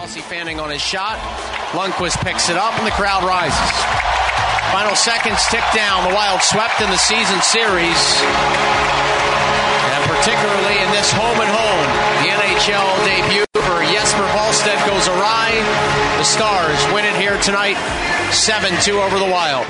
Rossi fanning on his shot. Lundkvist picks it up, and the crowd rises. Final seconds tick down. The Wild swept in the season series. And particularly in this home and home, the NHL debut for Jesper Wallstedt goes awry. The Stars win it here tonight, 7 2 over the Wild.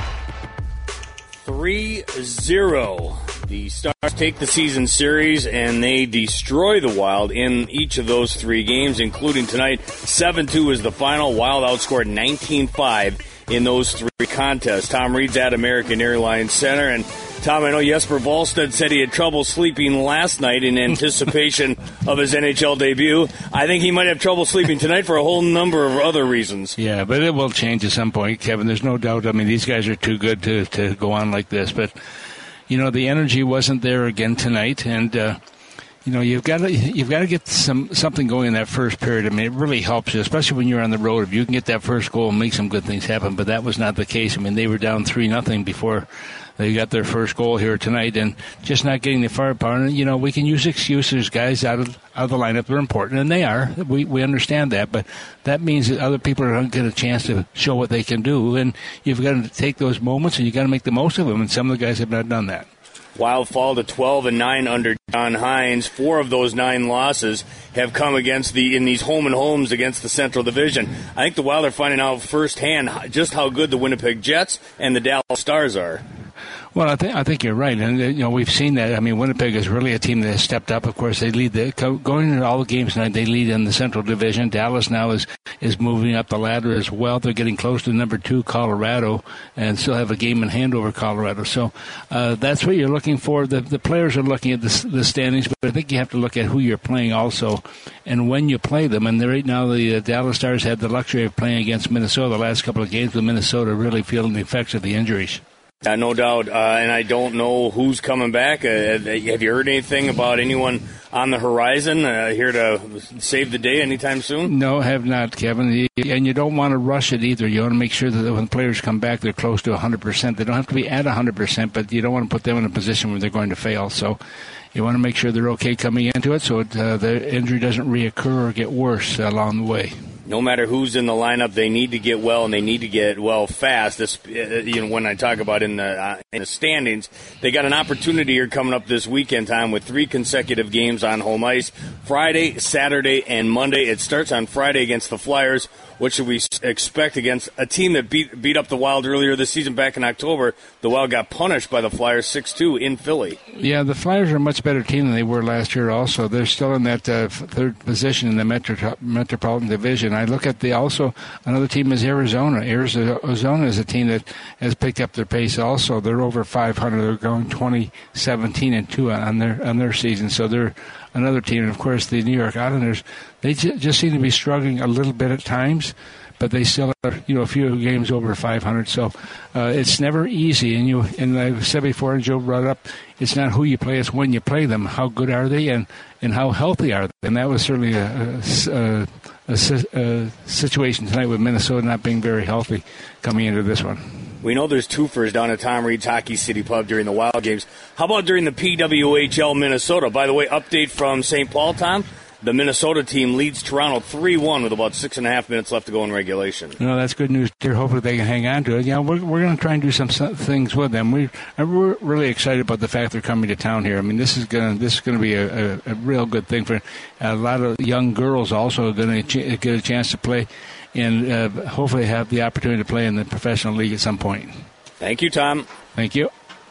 3 0. The Stars take the season series and they destroy the Wild in each of those three games, including tonight. 7 2 is the final. Wild outscored 19 5 in those three contests. Tom Reid's at American Airlines Center. And Tom, I know Jesper Wallstedt said he had trouble sleeping last night in anticipation of his NHL debut. I think he might have trouble sleeping tonight for a whole number of other reasons. Yeah, but it will change at some point, Kevin. There's no doubt. I mean, these guys are too good to, to go on like this. But, you know, the energy wasn't there again tonight. And, uh, you know you've got to you've got to get some something going in that first period. I mean, it really helps you, especially when you're on the road. If you can get that first goal and make some good things happen, but that was not the case. I mean, they were down three nothing before they got their first goal here tonight, and just not getting the firepower. And you know, we can use excuses, guys out of out of the lineup. They're important, and they are. We we understand that, but that means that other people are to get a chance to show what they can do, and you've got to take those moments and you've got to make the most of them. And some of the guys have not done that. Wild fall to 12 and 9 under John Hynes. Four of those nine losses have come against the in these home and homes against the Central Division. I think the Wild are finding out firsthand just how good the Winnipeg Jets and the Dallas Stars are. Well, I think I think you're right, and uh, you know we've seen that. I mean, Winnipeg is really a team that has stepped up. Of course, they lead the going into all the games tonight. They lead in the Central Division. Dallas now is is moving up the ladder as well. They're getting close to number two, Colorado, and still have a game in hand over Colorado. So uh, that's what you're looking for. The the players are looking at the, the standings, but I think you have to look at who you're playing also, and when you play them. And right now, the uh, Dallas Stars had the luxury of playing against Minnesota the last couple of games, with Minnesota really feeling the effects of the injuries. Uh, no doubt, uh, and I don't know who's coming back. Uh, have you heard anything about anyone on the horizon uh, here to save the day anytime soon? No, have not, Kevin. And you don't want to rush it either. You want to make sure that when players come back, they're close to 100%. They don't have to be at 100%, but you don't want to put them in a position where they're going to fail. So you want to make sure they're okay coming into it so it, uh, the injury doesn't reoccur or get worse along the way no matter who's in the lineup, they need to get well and they need to get well fast. This, uh, you know, when I talk about in the uh, in the standings, they got an opportunity here coming up this weekend time with three consecutive games on home ice: Friday, Saturday, and Monday. It starts on Friday against the Flyers. What should we expect against a team that beat beat up the Wild earlier this season back in October? The Wild got punished by the Flyers six two in Philly. Yeah, the Flyers are a much better team than they were last year. Also, they're still in that uh, third position in the Metro- Metropolitan Division. I look at the also another team is Arizona. Arizona is a team that has picked up their pace. Also, they're over 500. They're going 2017 and two on their on their season. So they're another team. And of course, the New York Islanders, they just seem to be struggling a little bit at times, but they still are, you know, a few games over 500. So uh, it's never easy. And you, and I said before, and Joe brought up, it's not who you play, it's when you play them. How good are they, and and how healthy are they? And that was certainly a, a, a, a situation tonight with Minnesota not being very healthy coming into this one. We know there's twofers down at Tom Reid's Hockey City Pub during the Wild games. How about during the PWHL Minnesota? By the way, update from St. Paul, Tom. The Minnesota team leads Toronto 3 1 with about six and a half minutes left to go in regulation. No, that's good news here. Hopefully they can hang on to it. Yeah, we're, we're going to try and do some things with them. We, we're really excited about the fact they're coming to town here. I mean, this is going to this is going to be a, a, a real good thing for a lot of young girls also going to get a chance to play and uh, hopefully have the opportunity to play in the professional league at some point. Thank you, Tom. Thank you.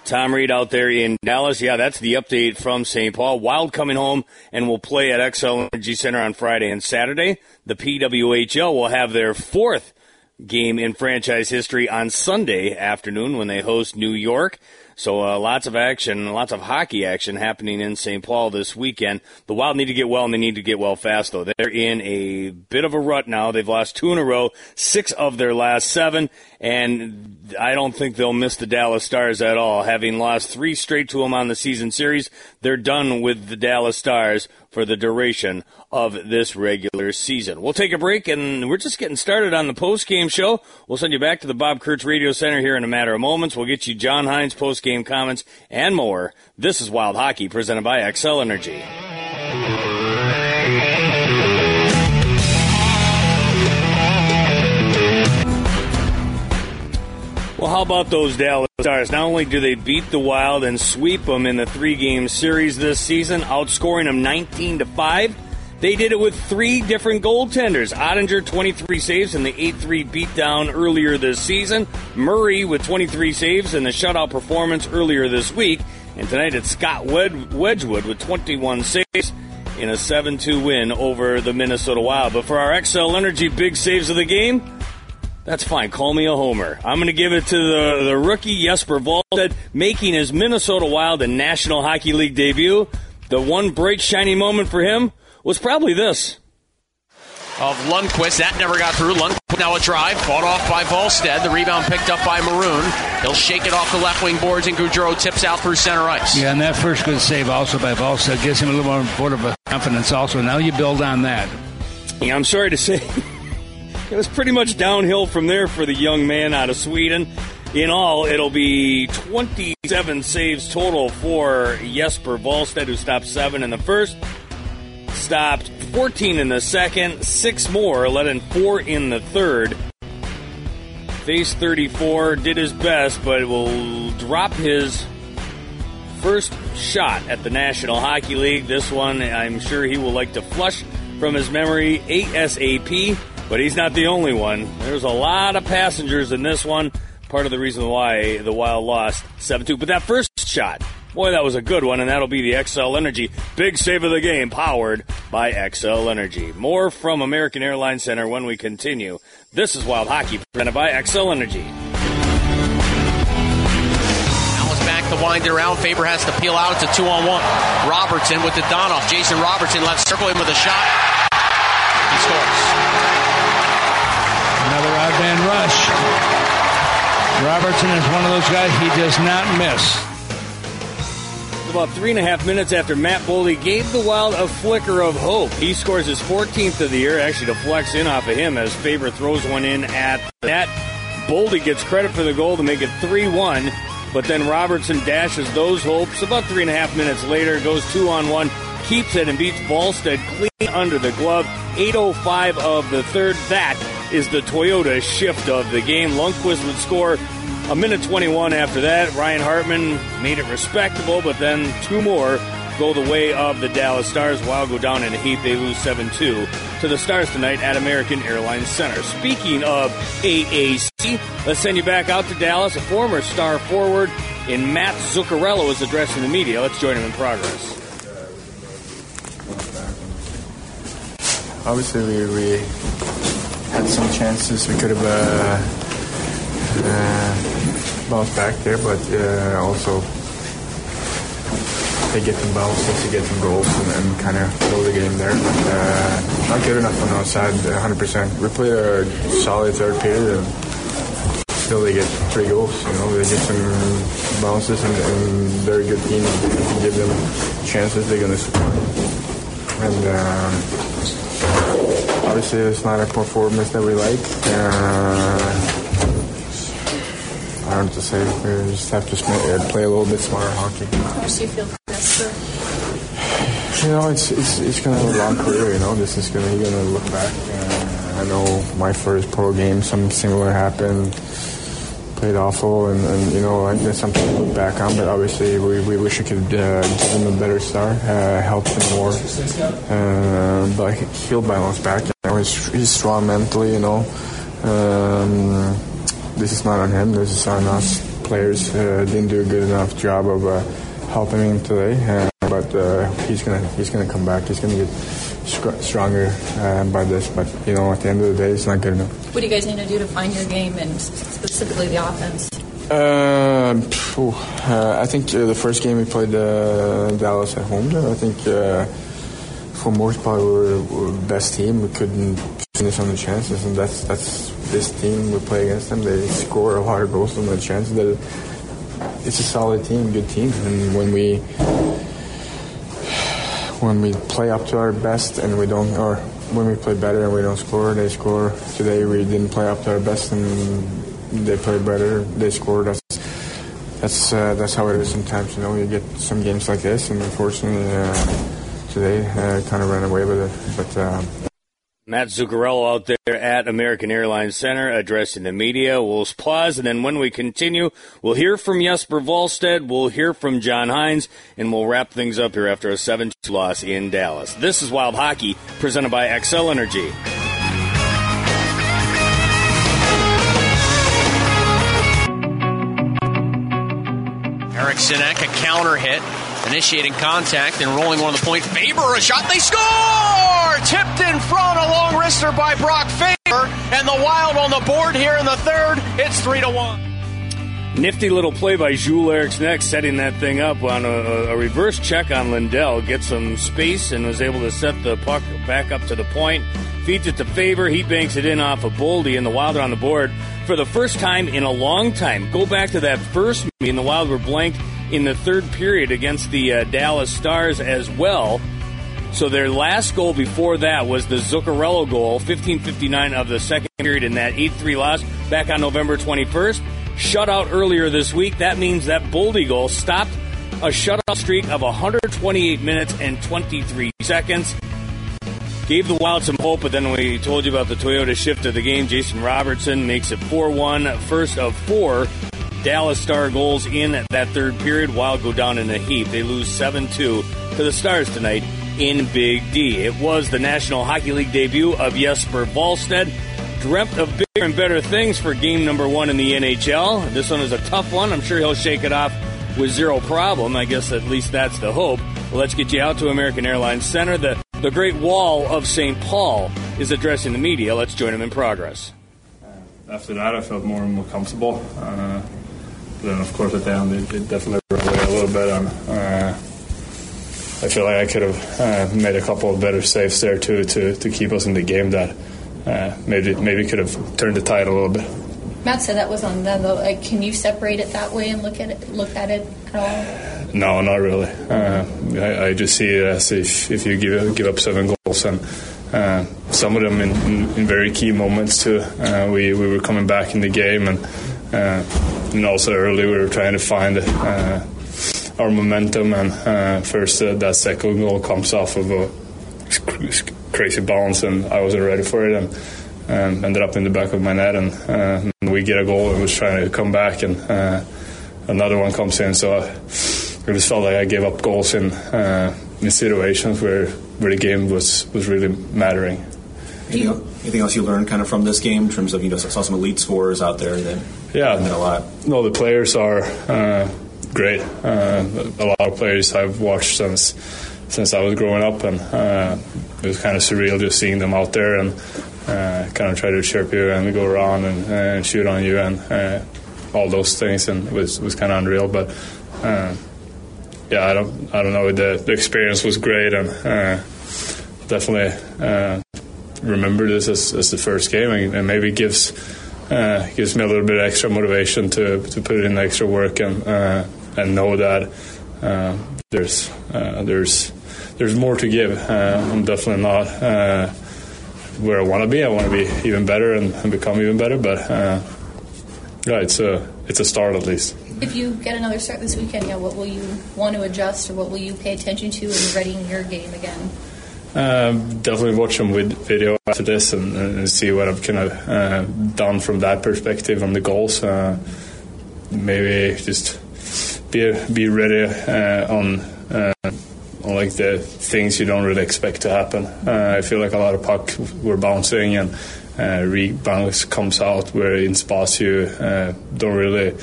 Tom Reid out there in Dallas. Yeah, that's the update from St. Paul. Wild coming home and will play at Xcel Energy Center on Friday and Saturday. The PWHL will have their fourth game in franchise history on Sunday afternoon when they host New York. So uh, lots of action, lots of hockey action happening in St. Paul this weekend. The Wild need to get well, and they need to get well fast, though. They're in a bit of a rut now. They've lost two in a row, six of their last seven, and I don't think they'll miss the Dallas Stars at all. Having lost three straight to them on the season series, they're done with the Dallas Stars for the duration of this regular season. We'll take a break, and we're just getting started on the post-game show. We'll send you back to the Bob Kurtz Radio Center here in a matter of moments. We'll get you John Hynes post-game comments and more. This is Wild Hockey, presented by Xcel Energy. About those Dallas Stars? Not only do they beat the Wild and sweep them in the three-game series this season, outscoring them 19 to five, they did it with three different goaltenders. Oettinger 23 saves in the 8-3 beatdown earlier this season. Murray with 23 saves in the shutout performance earlier this week. And tonight it's Scott Wedgewood with 21 saves in a 7-2 win over the Minnesota Wild. But for our Xcel Energy big saves of the game, that's fine. Call me a homer. I'm going to give it to the, the rookie Jesper Wallstedt, making his Minnesota Wild a National Hockey League debut. The one bright, shiny moment for him was probably this. Of Lundkvist. That never got through. Lundkvist now a drive. Fought off by Wallstedt. The rebound picked up by Maroon. He'll shake it off the left wing boards, and Gaudreau tips out through center ice. Yeah, and that first good save also by Wallstedt gives him a little more vote of confidence also. Now you build on that. Yeah, I'm sorry to say. It was pretty much downhill from there for the young man out of Sweden. In all, it'll be 27 saves total for Jesper Wallstedt, who stopped seven in the first, stopped 14 in the second, six more, let in four in the third. Face 34 did his best, but will drop his first shot at the National Hockey League. This one, I'm sure he will like to flush from his memory ASAP. But he's not the only one. There's a lot of passengers in this one. Part of the reason why the Wild lost 7 2. But that first shot, boy, that was a good one, and that'll be the Xcel Energy big save of the game, powered by Xcel Energy. More from American Airlines Center when we continue. This is Wild Hockey, presented by Xcel Energy. To wind it around. Faber has to peel out. It's a two on one. Robertson with the Donoff. Jason Robertson left circle him with a shot. He scores. Man rush. Robertson is one of those guys he does not miss. About three and a half minutes after Matt Boldy gave the Wild a flicker of hope. He scores his 14th of the year, actually to flex in off of him as Faber throws one in at the net. Boldy gets credit for the goal to make it 3 1, but then Robertson dashes those hopes. About three and a half minutes later, goes two on one, keeps it, and beats Wallstedt clean under the glove. 8.05 of the third. That is the Toyota shift of the game. Lundkvist would score a minute 21 after that. Ryan Hartman made it respectable, but then two more go the way of the Dallas Stars. While go down in a heap. They lose 7 2 to the Stars tonight at American Airlines Center. Speaking of AAC, let's send you back out to Dallas. A former star forward in Matt Zuccarello is addressing the media. Let's join him in progress. Obviously, we, we had some chances. We could have uh, uh, bounced back there, but uh, also they get some bounces, they get some goals, and, and kind of blow the game there. But uh, not good enough on our side, 100%. We played a solid third period, and still they get three goals. You know, they get some bounces, and, and they're a good team. If you give them chances, they're going to score. And um, obviously, it's not a performance that we like. Uh, I don't know what to say. We just have to play a little bit smarter hockey. How do you feel best You know, it's it's it's gonna have a long career. You know, this is gonna you're gonna look back. Uh, I know my first pro game, something similar happened. Played awful, and, and you know, like, there's something to look back on. But obviously, we, we wish we could uh, give him a better start, uh, help him more. Uh, but he'll bounce back. He's, he's strong mentally. You know. Um, this is not on him. This is on us. Players uh, didn't do a good enough job of uh, helping him today, uh, but uh, he's gonna he's gonna come back. He's gonna get stronger uh, by this. But you know, at the end of the day, it's not good enough. What do you guys need to do to find your game and specifically the offense? Uh, I think the first game we played Dallas at home. I think for most part we were, we best team. We couldn't finish on the chances, and that's that's this team we play against them. They score a lot of goals on the chances. That it's a solid team, good team, and when we when we play up to our best and we don't, or when we play better and we don't score, they score. Today we didn't play up to our best and they played better. They scored. That's that's uh, that's how it is sometimes. You know, you get some games like this, and unfortunately uh, today uh, kind of ran away with it. But uh, Matt Zuccarello out there at American Airlines Center addressing the media. We'll pause, and then when we continue, we'll hear from Jesper Wallstedt, we'll hear from John Hynes, and we'll wrap things up here after a 7 2 loss in Dallas. This is Wild Hockey, presented by Xcel Energy. Eric Sinek, a counter hit, initiating contact and rolling one of the point. Faber, a shot, they score! Tipped in front, a long wrister by Brock Faber, and the Wild on the board here in the third. It's three to one. Nifty little play by Jules Eriksson setting that thing up on a, a, reverse check on Lindell. Get some space and was able to set the puck back up to the point. Feeds it to Faber. He banks it in off of Boldy, and the Wild are on the board for the first time in a long time. Go back to that first meeting. The Wild were blanked in the third period against the uh, Dallas Stars as well. So their last goal before that was the Zuccarello goal, 1559 of the second period in that 8-3 loss back on November 21st. Shutout earlier this week. That means that Boldy goal stopped a shutout streak of 128 minutes and 23 seconds gave the Wild some hope, but then we told you about the Toyota shift of the game. Jason Robertson makes it 4 1, first of four Dallas Star goals in that third period. Wild go down in a heap. They lose 7 2 to the Stars tonight in Big D. It was the National Hockey League debut of Jesper Wallstedt. Dreamt of bigger and better things for game number one in the NHL. This one is a tough one. I'm sure he'll shake it off with zero problem. I guess at least that's the hope. Well, let's get you out to American Airlines Center. The the Great Wall of St. Paul is addressing the media. Let's join him in progress. After that, I felt more and more comfortable. Uh, then, of course, at the end, it, it definitely ran away a little bit. And, uh, I feel like I could have uh, made a couple of better saves there too to, to keep us in the game that uh, maybe maybe could have turned the tide a little bit. Matt said that was on them though. Like, can you separate it that way and look at it look at it at all? No, not really. Uh, I, I, just see it as if, if you give give up seven goals and uh, some of them in, in, in, very key moments too. Uh, we we were coming back in the game and and also early we were trying to find uh, our momentum and uh, first that second goal comes off of a crazy bounce and I wasn't ready for it and um, ended up in the back of my net, and, uh, we get a goal. and was trying to come back, and uh, another one comes in. So I, just felt like I gave up goals in uh, in situations where where the game was was really mattering. Anything, anything else you learned kind of from this game in terms of you know saw some elite scorers out there that yeah a lot. No, the players are uh, great. Uh, a lot of players I've watched since since I was growing up, and uh, it was kind of surreal just seeing them out there and uh, kind of try to chirp you and go around and, and shoot on you and uh, all those things, and it was was kind of unreal. But uh, yeah, I don't I don't know. The, the experience was great, and uh, definitely uh, remember this as, as the first game, and, and maybe gives uh, gives me a little bit extra motivation to to put in extra work and uh, and know that uh, there's uh, there's there's more to give. I'm definitely not where I want to be. I want to be even better and, and become even better. But uh, yeah, it's a it's a start at least. If you get another start this weekend, yeah, what will you want to adjust or what will you pay attention to in readying your game again? Um, definitely watch with video after this and, and see what I've kind of uh, done from that perspective on the goals. Uh, maybe just be be ready uh, on uh, like the things you don't really expect to happen. Uh, I feel like a lot of puck were bouncing and uh, rebounds comes out where in spots you don't really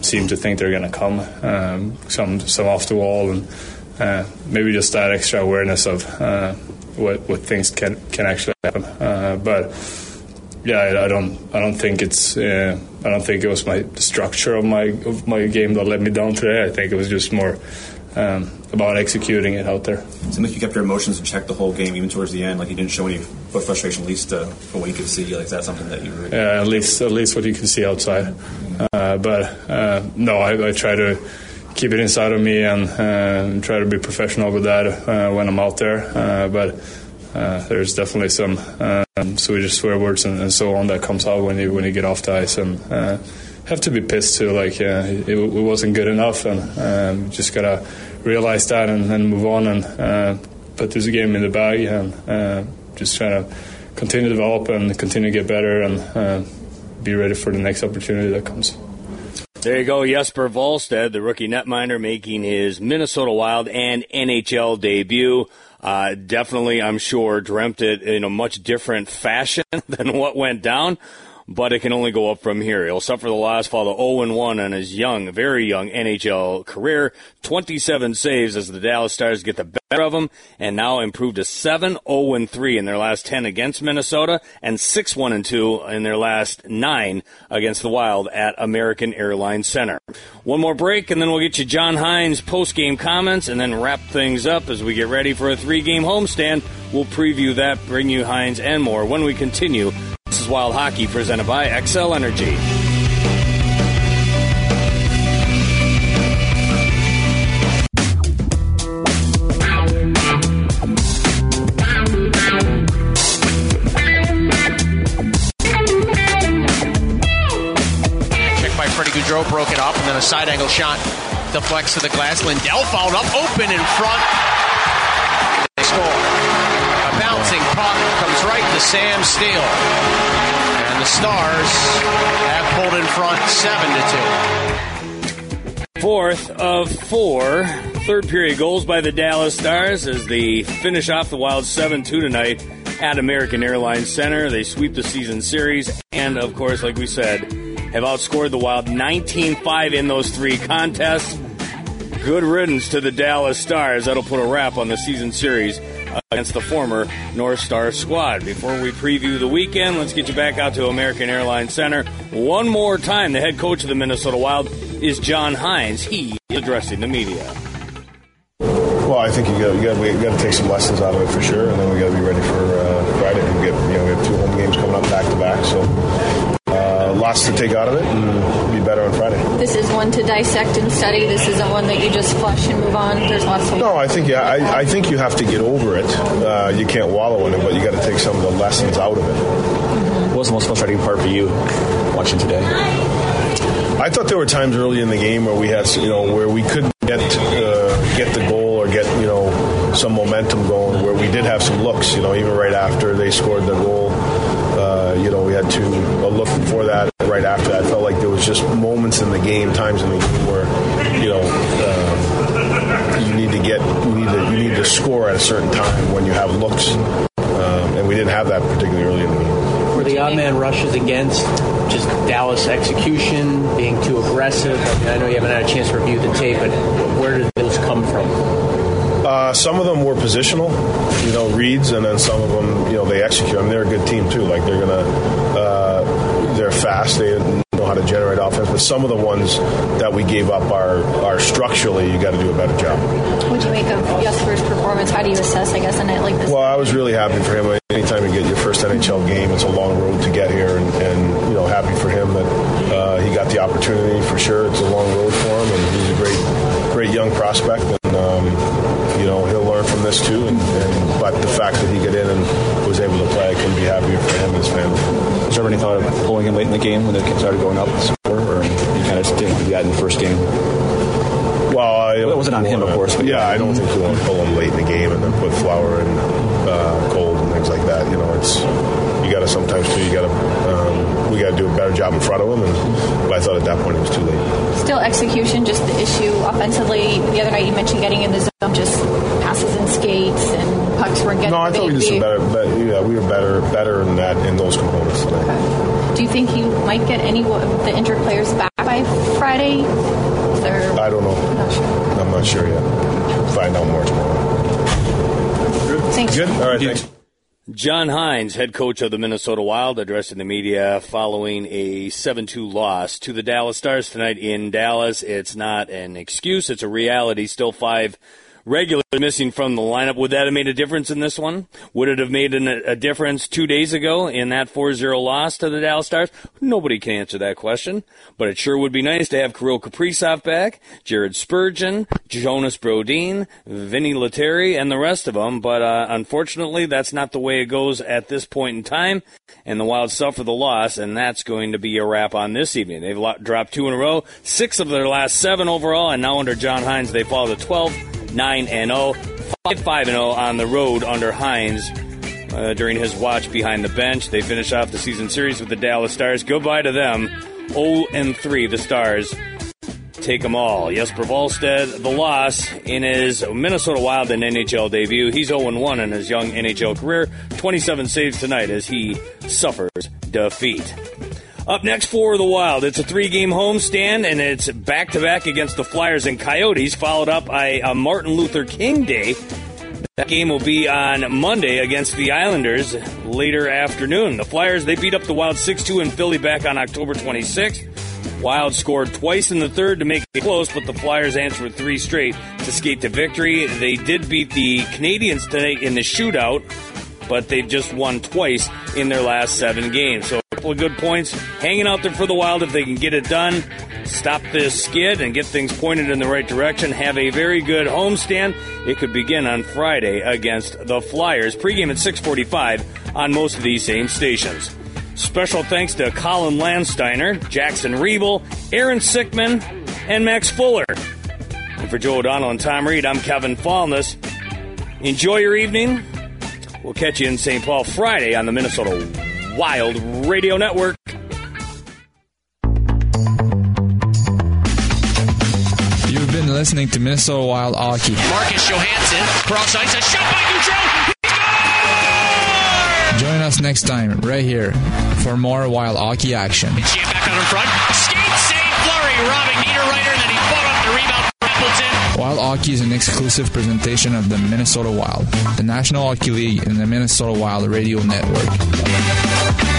seem to think they're going to come. Um, some some off the wall and uh, maybe just that extra awareness of uh, what what things can can actually happen. Uh, but yeah, I, I, don't I don't think it's I don't think it was my structure of my of my game that let me down today. I think it was just more um, about executing it out there. It seemed like you kept your emotions in check the whole game, even towards the end. Like you didn't show any frustration, at least uh, from what you could see. Like is that something that you? Really yeah, at least at least what you can see outside. Uh, but uh, no, I, I, try to keep it inside of me and uh, try to be professional with that uh, when I'm out there. Uh, but there's definitely some um, Swedish swear words and, and, so on that comes out when you when you get off the ice and have to be pissed too. Like uh, it, it, wasn't good enough, and um, just gotta realize that and, and move on and uh, put this game in the bag and uh, just trying to continue to develop and continue to get better and uh, be ready for the next opportunity that comes. There you go, Jesper Wallstedt, the rookie netminder, making his Minnesota Wild and NHL debut. Uh, definitely, I'm sure, dreamt it in a much different fashion than what went down but it can only go up from here. He'll suffer the loss, follow 0-1 on his young, very young NHL career. 27 saves as the Dallas Stars get the better of him, and now improved to 7-0-3 in their last 10 against Minnesota, and 6-1-2 in their last 9 against the Wild at American Airlines Center. One more break, and then we'll get you John Hynes post-game comments, and then wrap things up as we get ready for a three-game homestand. We'll preview that, bring you Hynes and more when we continue is Wild Hockey presented by Xcel Energy. Check by Freddie Gaudreau, broke it up, and then a side angle shot deflects to the glass. Lindell fouled up, open in front. They score. To Sam Steel. And the Stars have pulled in front 7 to 2. Fourth of four third period goals by the Dallas Stars as they finish off the Wild 7 2 tonight at American Airlines Center. They sweep the season series and, of course, like we said, have outscored the Wild 19 5 in those three contests. Good riddance to the Dallas Stars. That'll put a wrap on the season series against the former North Star squad. Before we preview the weekend, let's get you back out to American Airlines Center one more time. The head coach of the Minnesota Wild is John Hynes. He is addressing the media. Well, I think you got, you to take some lessons out of it for sure, and then we got to be ready for uh, Friday. We get you know we have two home games coming up back to back, so lots to take out of it and be better on Friday. This is one to dissect and study. This isn't one that you just flush and move on. There's lots of. No, I think yeah, I, I think you have to get over it. Uh, you can't wallow in it, but you got to take some of the lessons out of it. What was the most frustrating part for you watching today? I thought there were times early in the game where we had, you know, where we couldn't get uh, get the goal or get, you know, some momentum going. Where we did have some looks, you know, even right after they scored the goal. Uh, you know, we had to a look for that, right after that. I felt like there was just moments in the game, times in the game where, you know, um, you need to get, you need to, you need to score at a certain time when you have looks, um, and we didn't have that particularly early in the game. Were the odd man rushes against just Dallas execution, being too aggressive? I, mean, I know you haven't had a chance to review the tape, but where did those come from? Uh, some of them were positional, you know, reads, and then some of them, you know, they execute. I mean, they're a good team too. Like they're gonna, fast. They know how to generate offense. But some of the ones that we gave up are are structurally. You got to do a better job. What do you make of Jesper's performance? How do you assess, I guess, a night like this? Well, I was really happy for him. Anytime you get your first NHL game, it's a long road to get here, and, and you know, happy for him that uh, he got the opportunity for sure. It's a long road for him, and he's a great, great young prospect, and um, you know, he'll learn from this too. And, and but the fact that he got in and was able to play, I couldn't be happier for him and his family. Was there ever any thought of pulling him late in the game when the kids started going up the score, or you kind of didn't do that in the first game? Well, I, Well, it wasn't on him, of course, but- yeah, I don't think you want to pull him late in the game and then put Flower and uh, Cold and things like that. You know, it's you got to sometimes too. You got to um, we got to do a better job in front of him. And but I thought at that point it was too late. Still execution, just the issue offensively. The other night you mentioned getting in the zone, just passes and skates and pucks weren't. No, I thought we did some better. But yeah, we were better better in that in those components tonight. Do you think you might get any of the injured players back by Friday? There- I don't know. Not sure. I'm not sure yet. Find out more tomorrow. Thanks. Good. All right. Thanks. John Hynes, head coach of the Minnesota Wild, addressing the media following a 7-2 loss to the Dallas Stars tonight in Dallas. It's not an excuse, it's a reality. Still five regularly missing from the lineup. Would that have made a difference in this one? Would it have made an, a difference two days ago in that 4-0 loss to the Dallas Stars? Nobody can answer that question, but it sure would be nice to have Kirill Kaprizov back, Jared Spurgeon, Jonas Brodin, Vinni Lettieri, and the rest of them. But uh, unfortunately, that's not the way it goes at this point in time. And the Wild suffer the loss, and that's going to be a wrap on this evening. They've dropped two in a row, six of their last seven overall, and now under John Hynes, they fall to 12, 9 and 0, 5 5 and 0 on the road under Hynes. uh, during his watch behind the bench. They finish off the season series with the Dallas Stars. Goodbye to them. 0 and 3, the Stars take them all. Jesper Wallstedt, the loss in his Minnesota Wild and NHL debut. He's 0 1 in his young NHL career. 27 saves tonight as he suffers defeat. Up next for the Wild, it's a three game homestand, and it's back to back against the Flyers and Coyotes, followed up by a Martin Luther King Day. That game will be on Monday against the Islanders later afternoon. The Flyers, they beat up the Wild 6 2 in Philly back on October 26th. Wild scored twice in the third to make it close, but the Flyers answered three straight to skate to victory. They did beat the Canadiens today in the shootout, but they've just won twice in their last seven games. So couple of good points hanging out there for the Wild if they can get it done. Stop this skid and get things pointed in the right direction. Have a very good homestand. It could begin on Friday against the Flyers. Pregame at 645 on most of these same stations. Special thanks to Colin Landsteiner, Jackson Riebel, Aaron Sickman, and Max Fuller. And for Joe O'Donnell and Tom Reid, I'm Kevin Falness. Enjoy your evening. We'll catch you in St. Paul Friday on the Minnesota Wild Radio Network. You've been listening to Minnesota Wild Hockey. Marcus Johansson, cross ice, a shot by Gaudreau. Join us next time, right here, for more Wild Hockey action. Back out in front. Wild Hockey is an exclusive presentation of the Minnesota Wild, the National Hockey League, and the Minnesota Wild Radio Network.